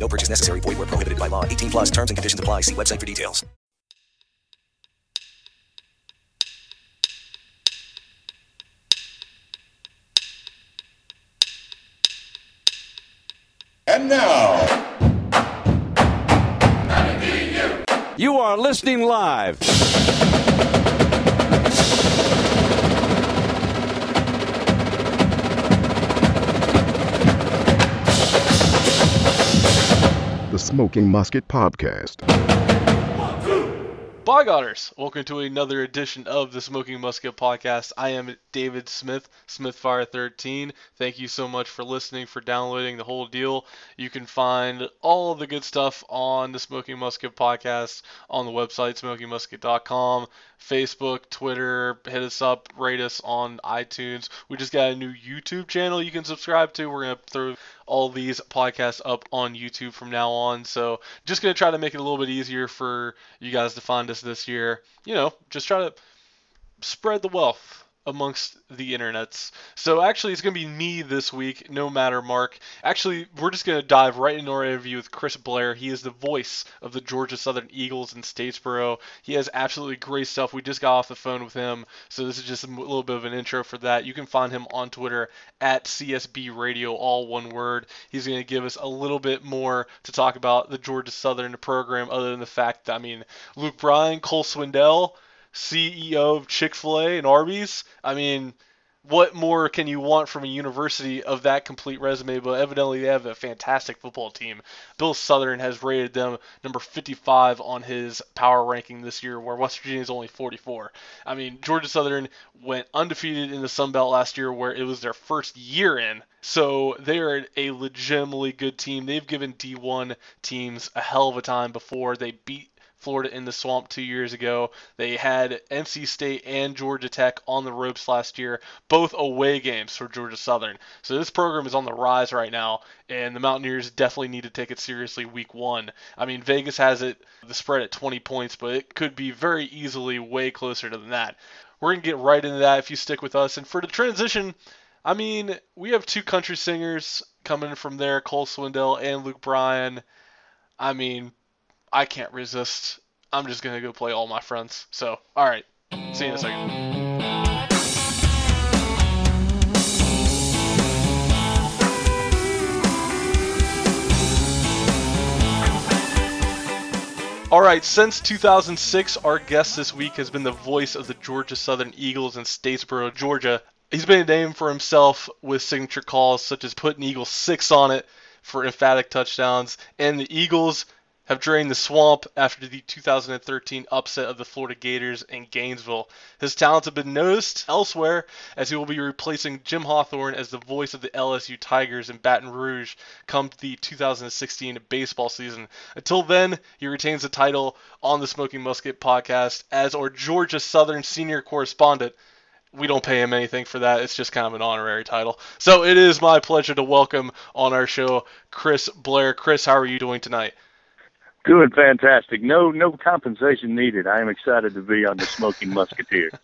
No purchase necessary. Void where prohibited by law. 18 plus terms and conditions apply. See website for details. And now, You are listening live. Smoking Musket Podcast. Bogotters, welcome to another edition of the Smoking Musket Podcast. I am David Smith, Smithfire13. Thank you so much for listening, for downloading the whole deal. You can find all of the good stuff on the Smoking Musket Podcast on the website, smokingmusket.com, Facebook, Twitter. Hit us up, rate us on iTunes. We just got a new YouTube channel you can subscribe to. We're going to throw all these podcasts up on YouTube from now on. So just going to try to make it a little bit easier for you guys to find us this year. You know, just try to spread the wealth amongst the internets. So actually, it's going to be me this week, no matter Mark. Actually, we're just going to dive right into our interview with Chris Blair. He is the voice of the Georgia Southern Eagles in Statesboro. He has absolutely great stuff. We just got off the phone with him, so this is just a little bit of an intro for that. You can find him on Twitter at CSB Radio, all one word. He's going to give us a little bit more to talk about the Georgia Southern program, other than the fact that, I mean, Luke Bryan, Cole Swindell, CEO of Chick fil A and Arby's. I mean, what more can you want from a university of that complete resume? But evidently, they have a fantastic football team. Bill Southern has rated them number 55 on his power ranking this year, where West Virginia is only 44. I mean, Georgia Southern went undefeated in the Sun Belt last year, where it was their first year in. So they are a legitimately good team. They've given D1 teams a hell of a time before. They beat Florida in the swamp two years ago. They had NC State and Georgia Tech on the ropes last year, both away games for Georgia Southern. So this program is on the rise right now, and the Mountaineers definitely need to take it seriously week one. I mean, Vegas has it the spread at 20 points, but it could be very easily way closer than that. We're going to get right into that if you stick with us. And for the transition, I mean, we have two country singers coming from there, Cole Swindell and Luke Bryan. I mean, I can't resist. I'm just gonna go play all my friends. So, all right. See you in a second. All right, since 2006, our guest this week has been the voice of the Georgia Southern Eagles in Statesboro, Georgia. He's made a name for himself with signature calls such as putting Eagle 6 on it for emphatic touchdowns, and the Eagles have drained the swamp after the 2013 upset of the Florida Gators in Gainesville. His talents have been noticed elsewhere as he will be replacing Jim Hawthorne as the voice of the LSU Tigers in Baton Rouge come the 2016 baseball season. Until then, he retains the title on the Smoking Musket podcast as our Georgia Southern senior correspondent we don't pay him anything for that. It's just kind of an honorary title. So it is my pleasure to welcome on our show Chris Blair. Chris, how are you doing tonight? Doing fantastic. No, no compensation needed. I am excited to be on the Smoking Musketeer.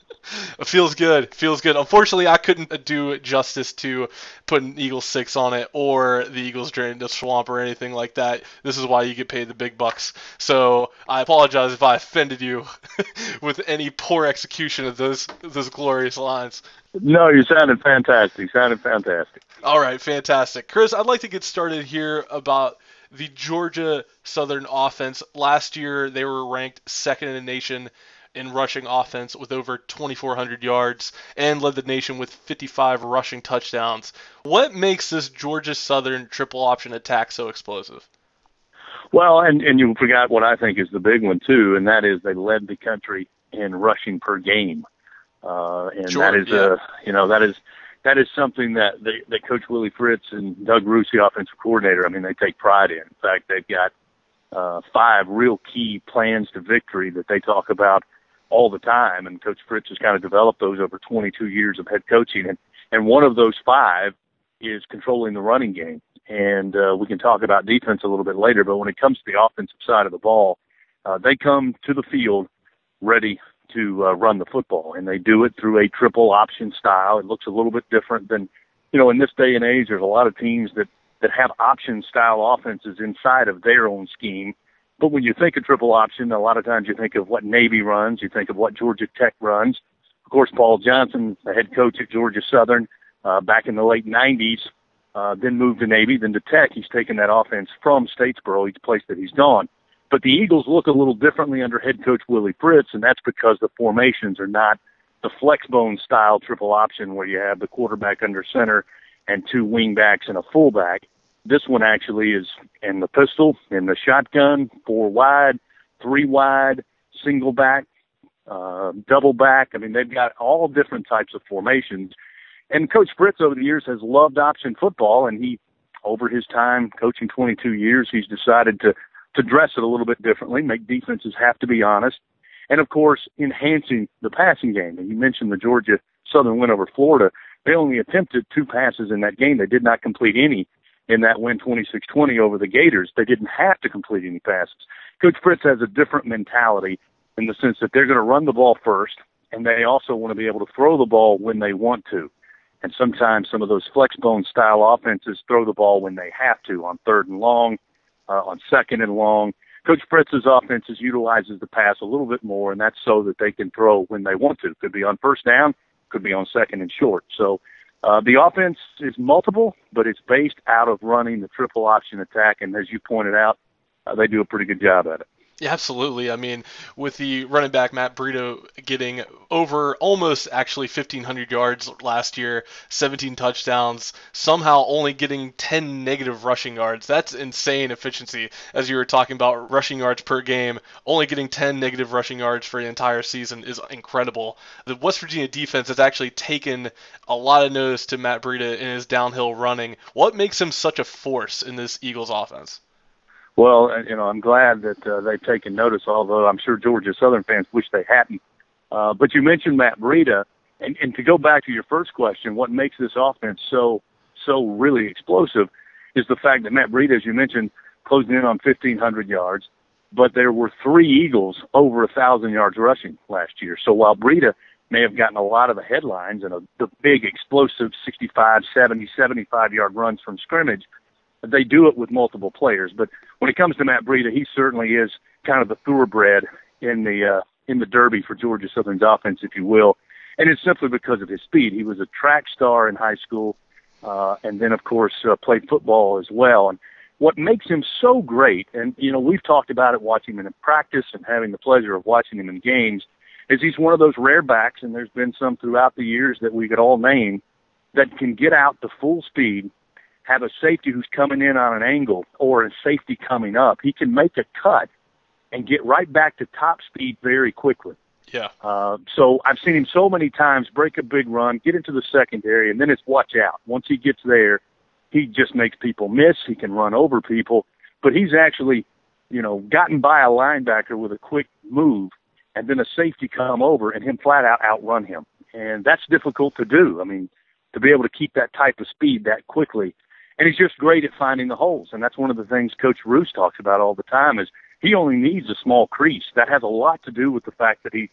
It feels good. Feels good. Unfortunately, I couldn't do justice to putting Eagle six on it or the Eagles drain the swamp or anything like that. This is why you get paid the big bucks. So I apologize if I offended you with any poor execution of those those glorious lines. No, you sounded fantastic. Sounded fantastic. All right, fantastic, Chris. I'd like to get started here about the Georgia Southern offense. Last year, they were ranked second in the nation in rushing offense with over 2,400 yards and led the nation with 55 rushing touchdowns. What makes this Georgia Southern triple option attack so explosive? Well, and and you forgot what I think is the big one too, and that is they led the country in rushing per game, uh, and Sure, that is yeah. uh, you know that is that is something that they, that Coach Willie Fritz and Doug Ruse, the offensive coordinator, I mean they take pride in. In fact, they've got uh, five real key plans to victory that they talk about all the time. And Coach Fritz has kind of developed those over 22 years of head coaching. And, and one of those five is controlling the running game. And uh, we can talk about defense a little bit later, but when it comes to the offensive side of the ball, uh, they come to the field ready to uh, run the football, and they do it through a triple option style. It looks a little bit different than, you know, in this day and age, there's a lot of teams that that have option style offenses inside of their own scheme. But when you think of triple option, a lot of times you think of what Navy runs, you think of what Georgia Tech runs. Of course, Paul Johnson, the head coach at Georgia Southern, uh, back in the late 90s, uh, then moved to Navy, then to Tech. He's taken that offense from Statesboro, each place that he's gone. But the Eagles look a little differently under head coach Willie Fritz, and that's because the formations are not the flex bone style triple option where you have the quarterback under center and two wingbacks and a fullback. This one actually is in the pistol, in the shotgun, four wide, three wide, single back, uh, double back. I mean, they've got all different types of formations. And Coach Fritz over the years has loved option football, and he, over his time coaching 22 years, he's decided to to dress it a little bit differently, make defenses have to be honest, and of course enhancing the passing game. And you mentioned the Georgia Southern win over Florida. They only attempted two passes in that game. They did not complete any in that win 26-20 over the Gators. They didn't have to complete any passes. Coach Fritz has a different mentality in the sense that they're going to run the ball first, and they also want to be able to throw the ball when they want to. And sometimes some of those flex bone style offenses throw the ball when they have to on third and long, uh, on second and long. Coach Fritz's offenses utilizes the pass a little bit more, and that's so that they can throw when they want to. Could be on first down, could be on second and short. So uh, the offense is multiple, but it's based out of running the triple option attack, and as you pointed out, uh, they do a pretty good job at it. Yeah, absolutely. I mean, with the running back Matt Breida getting over almost actually 1,500 yards last year, 17 touchdowns, somehow only getting 10 negative rushing yards. That's insane efficiency. As you were talking about rushing yards per game, only getting 10 negative rushing yards for the entire season is incredible. The West Virginia defense has actually taken a lot of notice to Matt Breida in his downhill running. What makes him such a force in this Eagles offense? Well, you know, I'm glad that uh, they've taken notice, although I'm sure Georgia Southern fans wish they hadn't. Uh, but you mentioned Matt Breida, and, and to go back to your first question, what makes this offense so so really explosive is the fact that Matt Breida, as you mentioned, closing in on 1,500 yards, but there were three Eagles over a thousand yards rushing last year. So while Breida may have gotten a lot of the headlines and a, the big explosive 65, 70, 75 yard runs from scrimmage, they do it with multiple players. But when it comes to Matt Breida, he certainly is kind of the thoroughbred in the uh, in the Derby for Georgia Southern's offense, if you will. And it's simply because of his speed. He was a track star in high school, uh, and then of course uh, played football as well. And what makes him so great, and you know we've talked about it watching him in practice and having the pleasure of watching him in games, is he's one of those rare backs, and there's been some throughout the years that we could all name that can get out to full speed have a safety who's coming in on an angle or a safety coming up, he can make a cut and get right back to top speed very quickly. Yeah. Uh, so I've seen him so many times break a big run, get into the secondary, and then it's watch out. Once he gets there, he just makes people miss. He can run over people, but he's actually, you know, gotten by a linebacker with a quick move, and then a safety come over and him flat out outrun him, and that's difficult to do. I mean, to be able to keep that type of speed that quickly and he's just great at finding the holes. And that's one of the things Coach Ruse talks about all the time is he only needs a small crease. That has a lot to do with the fact that he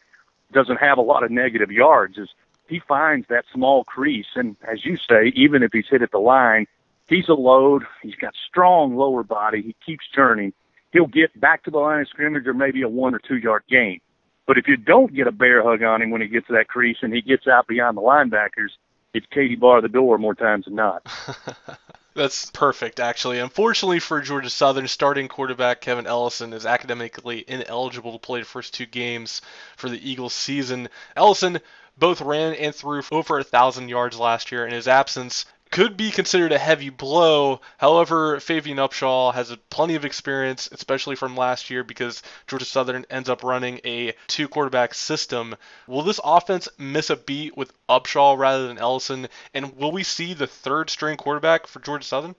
doesn't have a lot of negative yards. Is he finds that small crease, and as you say, even if he's hit at the line, he's a load. He's got strong lower body. He keeps turning. He'll get back to the line of scrimmage or maybe a one or two yard gain. But if you don't get a bear hug on him when he gets to that crease and he gets out beyond the linebackers, it's Katie bar the door more times than not. That's perfect, actually. Unfortunately for Georgia Southern, starting quarterback Kevin Ellison is academically ineligible to play the first two games for the Eagles season. Ellison both ran and threw over a thousand yards last year. In his absence, could be considered a heavy blow. However, Favian Upshaw has plenty of experience, especially from last year, because Georgia Southern ends up running a two quarterback system. Will this offense miss a beat with Upshaw rather than Ellison? And will we see the third string quarterback for Georgia Southern?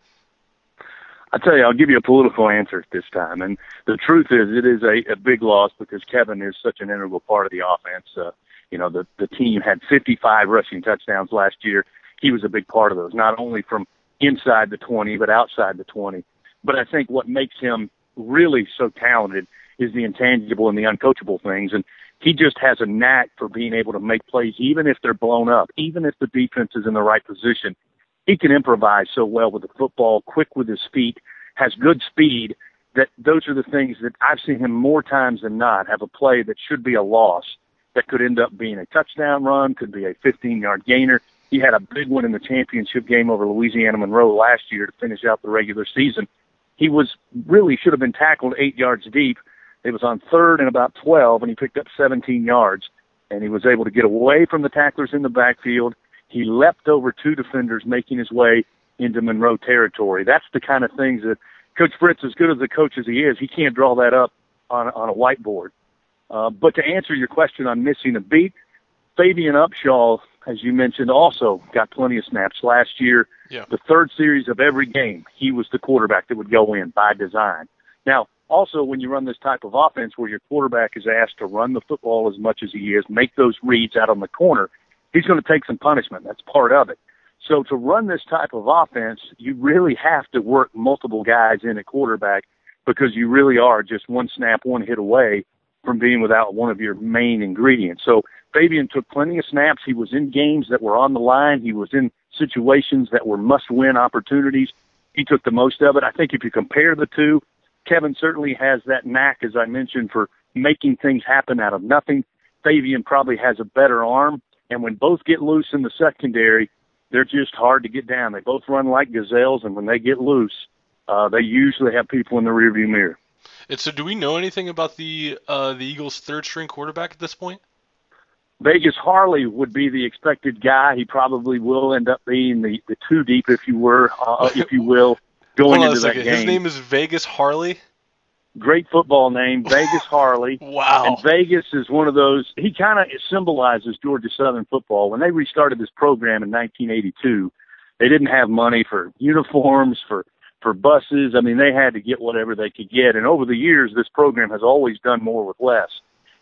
I tell you, I'll give you a political answer this time. And the truth is, it is a, a big loss because Kevin is such an integral part of the offense. Uh, you know, the the team had 55 rushing touchdowns last year. He was a big part of those, not only from inside the 20 but outside the 20. But I think what makes him really so talented is the intangible and the uncoachable things. And he just has a knack for being able to make plays, even if they're blown up, even if the defense is in the right position. He can improvise so well with the football, quick with his feet, has good speed. That those are the things that I've seen him more times than not have a play that should be a loss that could end up being a touchdown run, could be a 15 yard gainer. He had a big one in the championship game over Louisiana Monroe last year to finish out the regular season. He was really should have been tackled eight yards deep it was on third and about 12, and he picked up 17 yards, and he was able to get away from the tacklers in the backfield. He leapt over two defenders, making his way into Monroe territory. That's the kind of things that Coach Fritz, as good as a coach as he is, he can't draw that up on on a whiteboard. Uh, but to answer your question on missing a beat, Favian Upshaw, as you mentioned, also got plenty of snaps last year. Yeah. The third series of every game, he was the quarterback that would go in by design. Now, also when you run this type of offense where your quarterback is asked to run the football as much as he is, make those reads out on the corner, he's going to take some punishment. That's part of it. So to run this type of offense, you really have to work multiple guys in at quarterback because you really are just one snap, one hit away from being without one of your main ingredients. So Favian took plenty of snaps. He was in games that were on the line. He was in situations that were must win opportunities. He took the most of it. I think if you compare the two, Kevin certainly has that knack, as I mentioned, for making things happen out of nothing. Favian probably has a better arm, and when both get loose in the secondary, they're just hard to get down. They both run like gazelles, and when they get loose, uh, they usually have people in the rearview mirror. And so, do we know anything about the uh, the Eagles' third string quarterback at this point? Vegas Harley would be the expected guy. He probably will end up being the, the two deep, if you were, uh, if you will, going into that game. His name is Vegas Harley. Great football name, Vegas Harley. Wow. And Vegas is one of those. He kind of symbolizes Georgia Southern football. When they restarted this program in 1982, they didn't have money for uniforms, for for buses. I mean, they had to get whatever they could get. And over the years, this program has always done more with less.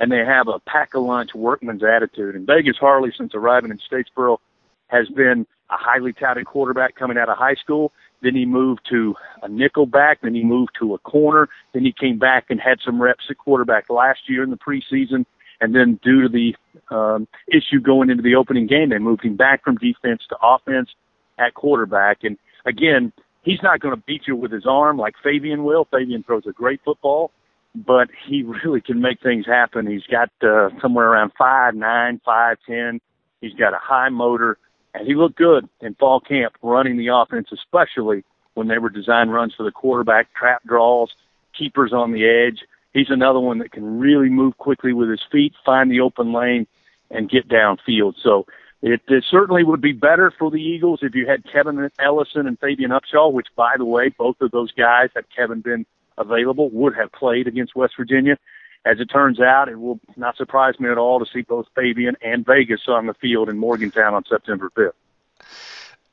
And they have a pack a lunch workman's attitude. And Vegas Harley, since arriving in Statesboro, has been a highly touted quarterback coming out of high school. Then he moved to a nickel back. Then he moved to a corner. Then he came back and had some reps at quarterback last year in the preseason. And then due to the um, issue going into the opening game, they moved him back from defense to offense at quarterback. And again, he's not going to beat you with his arm like Favian will. Favian throws a great football, but he really can make things happen. He's got uh, somewhere around five nine, five ten. He's got a high motor and he looked good in fall camp running the offense, especially when they were design runs for the quarterback, trap draws, keepers on the edge. He's another one that can really move quickly with his feet, find the open lane, and get downfield. So it, it certainly would be better for the Eagles if you had Kevin Ellison and Favian Upshaw, which, by the way, both of those guys, had Kevin been available, would have played against West Virginia. As it turns out, it will not surprise me at all to see both Favian and Vegas on the field in Morgantown on September 5th.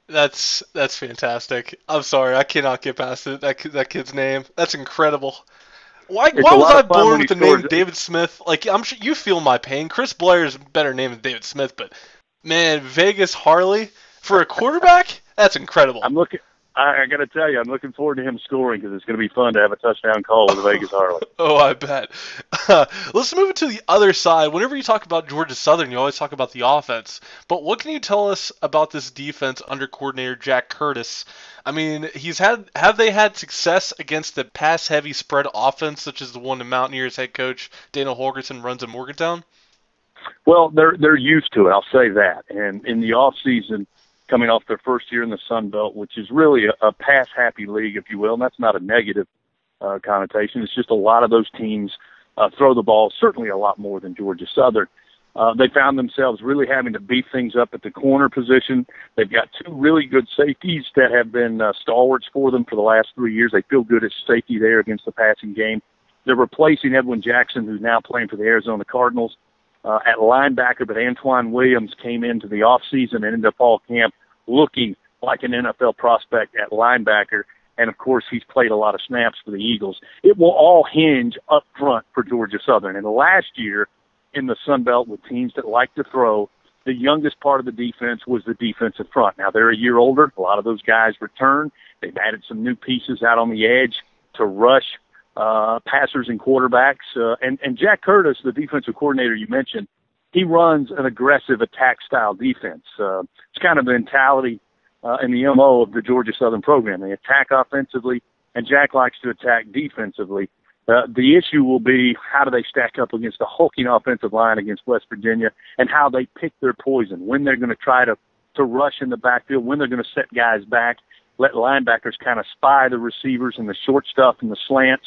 That's that's fantastic. I'm sorry, I cannot get past it. That that kid's name. That's incredible. Why why was I born with the name David Smith? Like I'm sure you feel my pain. Chris Blair is a better name than David Smith, but man, Vegas Harley for a quarterback, that's incredible. I'm looking. I, I got to tell you, I'm looking forward to him scoring because it's going to be fun to have a touchdown call with Vegas Harley. Oh, I bet. Let's move it to the other side. Whenever you talk about Georgia Southern, you always talk about the offense. But what can you tell us about this defense under coordinator Jack Curtis? I mean, he's had have they had success against the pass-heavy spread offense, such as the one the Mountaineers head coach Daniel Holgorsen runs in Morgantown? Well, they're they're used to it. I'll say that. And in the off season, coming off their first year in the Sun Belt, which is really a, a pass happy league, if you will, and that's not a negative uh, connotation. It's just a lot of those teams uh, throw the ball, certainly a lot more than Georgia Southern. Uh, they found themselves really having to beef things up at the corner position. They've got two really good safeties that have been uh, stalwarts for them for the last three years. They feel good at safety there against the passing game. They're replacing Edwin Jackson, who's now playing for the Arizona Cardinals uh, at linebacker, but Antwione Williams came into the offseason and into fall camp looking like an NFL prospect at linebacker. and of course he's played a lot of snaps for the Eagles. It will all hinge up front for Georgia Southern. And last year in the Sun Belt with teams that like to throw, the youngest part of the defense was the defensive front. Now they're a year older. A lot of those guys return. They've added some new pieces out on the edge to rush uh, passers and quarterbacks. Uh, and, and Jack Curtis, the defensive coordinator you mentioned, he runs an aggressive attack style defense. Uh, it's kind of the mentality uh, and the MO of the Georgia Southern program. They attack offensively, and Jack likes to attack defensively. Uh, the issue will be how do they stack up against the hulking offensive line against West Virginia, and how they pick their poison when they're going to try to to rush in the backfield, when they're going to set guys back, let linebackers kind of spy the receivers and the short stuff and the slants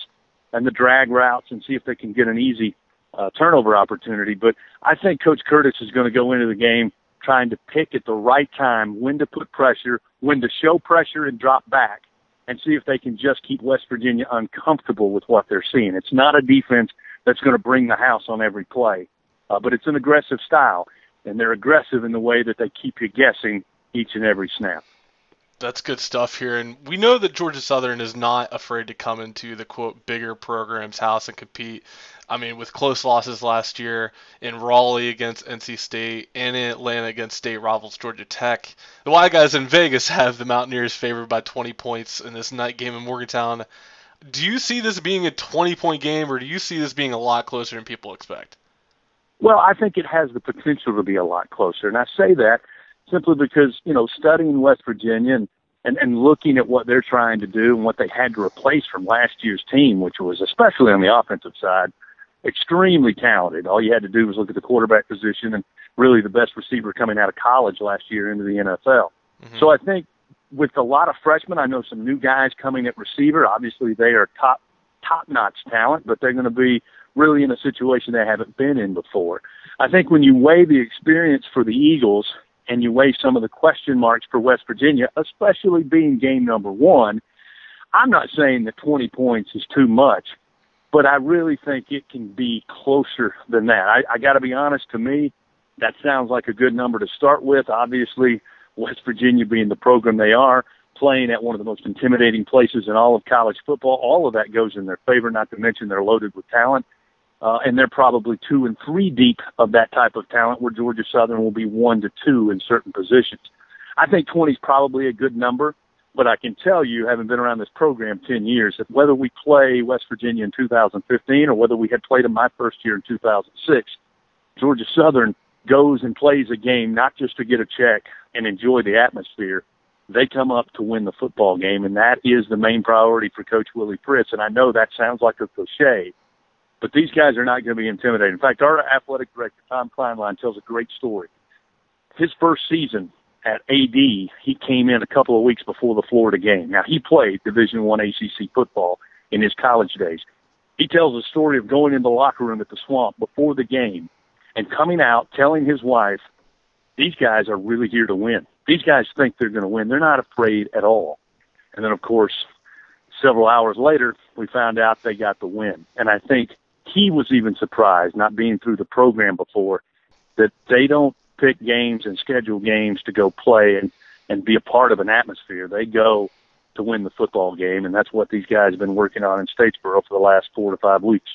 and the drag routes, and see if they can get an easy uh, turnover opportunity. But I think Coach Curtis is going to go into the game trying to pick at the right time when to put pressure, when to show pressure and drop back, and see if they can just keep West Virginia uncomfortable with what they're seeing. It's not a defense that's going to bring the house on every play, uh, but it's an aggressive style, and they're aggressive in the way that they keep you guessing each and every snap that's good stuff here. And we know that Georgia Southern is not afraid to come into the quote bigger program's house and compete. I mean, with close losses last year in Raleigh against NC State and in Atlanta against state rivals Georgia Tech, the Wild Guys in Vegas have the Mountaineers favored by 20 points in this night game in Morgantown. Do you see this being a 20 point game, or do you see this being a lot closer than people expect? Well, I think it has the potential to be a lot closer, and I say that simply because you know studying West Virginia and, and and looking at what they're trying to do and what they had to replace from last year's team, which was especially on the offensive side, extremely talented. All you had to do was look at the quarterback position and really the best receiver coming out of college last year into the NFL. Mm-hmm. So I think with a lot of freshmen, I know some new guys coming at receiver. Obviously, they are top top notch talent, but they're going to be really in a situation they haven't been in before. I think when you weigh the experience for the Eagles and you weigh some of the question marks for West Virginia, especially being game number one, I'm not saying that 20 points is too much, but I really think it can be closer than that. I, I got to be honest, to me, that sounds like a good number to start with. Obviously, West Virginia being the program they are, playing at one of the most intimidating places in all of college football, all of that goes in their favor, not to mention they're loaded with talent uh, and they're probably two and three deep of that type of talent, where Georgia Southern will be one to two in certain positions. I think 20 is probably a good number, but I can tell you, having been around this program 10 years, that whether we play West Virginia in 2015 or whether we had played them my first year in 2006, Georgia Southern goes and plays a game not just to get a check and enjoy the atmosphere. They come up to win the football game, and that is the main priority for Coach Willie Fritz. And I know that sounds like a cliche, but these guys are not going to be intimidated. In fact, our athletic director, Tom Kleinlein, tells a great story. His first season at AD, he came in a couple of weeks before the Florida game. Now, he played Division One ACC football in his college days. He tells a story of going in the locker room at the swamp before the game and coming out telling his wife, these guys are really here to win. These guys think they're going to win. They're not afraid at all. And then, of course, several hours later, we found out they got the win. And I think he was even surprised, not being through the program before, that they don't pick games and schedule games to go play and, and be a part of an atmosphere. They go to win the football game, and that's what these guys have been working on in Statesboro for the last four to five weeks.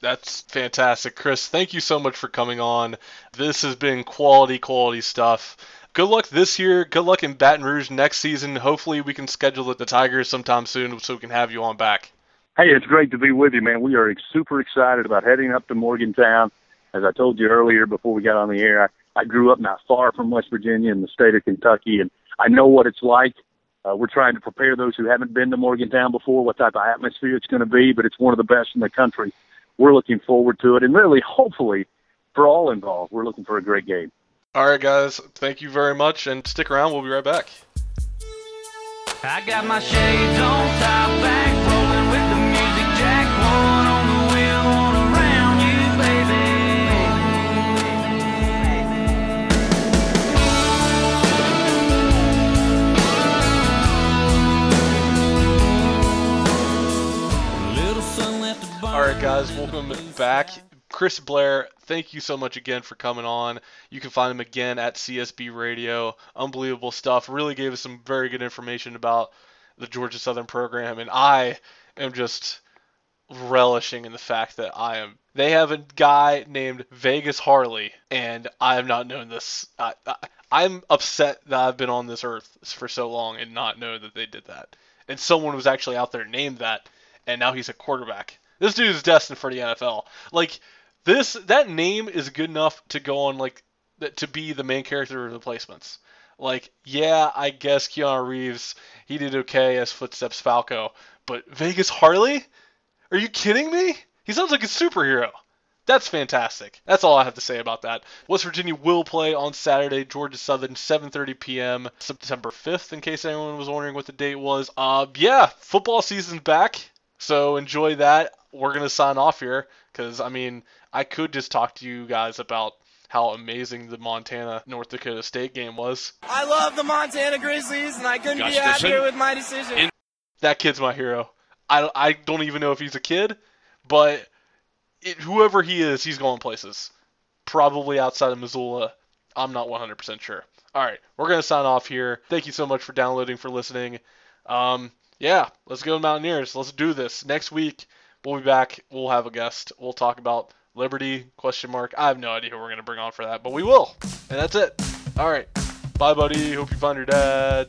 That's fantastic, Chris. Thank you so much for coming on. This has been quality, quality stuff. Good luck this year. Good luck in Baton Rouge next season. Hopefully, we can schedule the Tigers sometime soon so we can have you on back. Hey, it's great to be with you, man. We are super excited about heading up to Morgantown. As I told you earlier before we got on the air, I, I grew up not far from West Virginia in the state of Kentucky, and I know what it's like. Uh, we're trying to prepare those who haven't been to Morgantown before what type of atmosphere it's going to be, but it's one of the best in the country. We're looking forward to it, and really, hopefully, for all involved, we're looking for a great game. All right, guys. Thank you very much, and stick around. We'll be right back. I got my shades on, top back, welcome back. Chris Blair, thank you so much again for coming on. You can find him again at CSB Radio. Unbelievable stuff. Really gave us some very good information about the Georgia Southern program, and I am just relishing in the fact that I am. They have a guy named Vegas Harley, and I have not known this. I, I, am upset that I've been on this earth for so long and not know that they did that. And someone was actually out there named that, and now he's a quarterback. This dude is destined for the NFL. Like this, that name is good enough to go on like to be the main character of the Replacements. Like, yeah, I guess Keanu Reeves he did okay as Footsteps Falco, but Vegas Harley? Are you kidding me? He sounds like a superhero. That's fantastic. That's all I have to say about that. West Virginia will play on Saturday, Georgia Southern, 7:30 p.m. September 5th. In case anyone was wondering what the date was. Uh, yeah, football season's back, so enjoy that. We're gonna sign off here because I mean I could just talk to you guys about how amazing the Montana North Dakota State game was. I love the Montana Grizzlies, and I couldn't Josh be happier with my decision. that kid's my hero. I, I don't even know if he's a kid, but it, whoever he is, he's going places. Probably outside of Missoula. I'm not 100% sure. All right, we're going to sign off here. Thank you so much for downloading, for listening. Um, yeah, let's go Mountaineers. Let's do this. Next week, we'll be back. We'll have a guest. We'll talk about Liberty, question mark. I have no idea who we're to bring on for that, but we will. And that's it. All right. Bye, buddy. Hope you find your dad.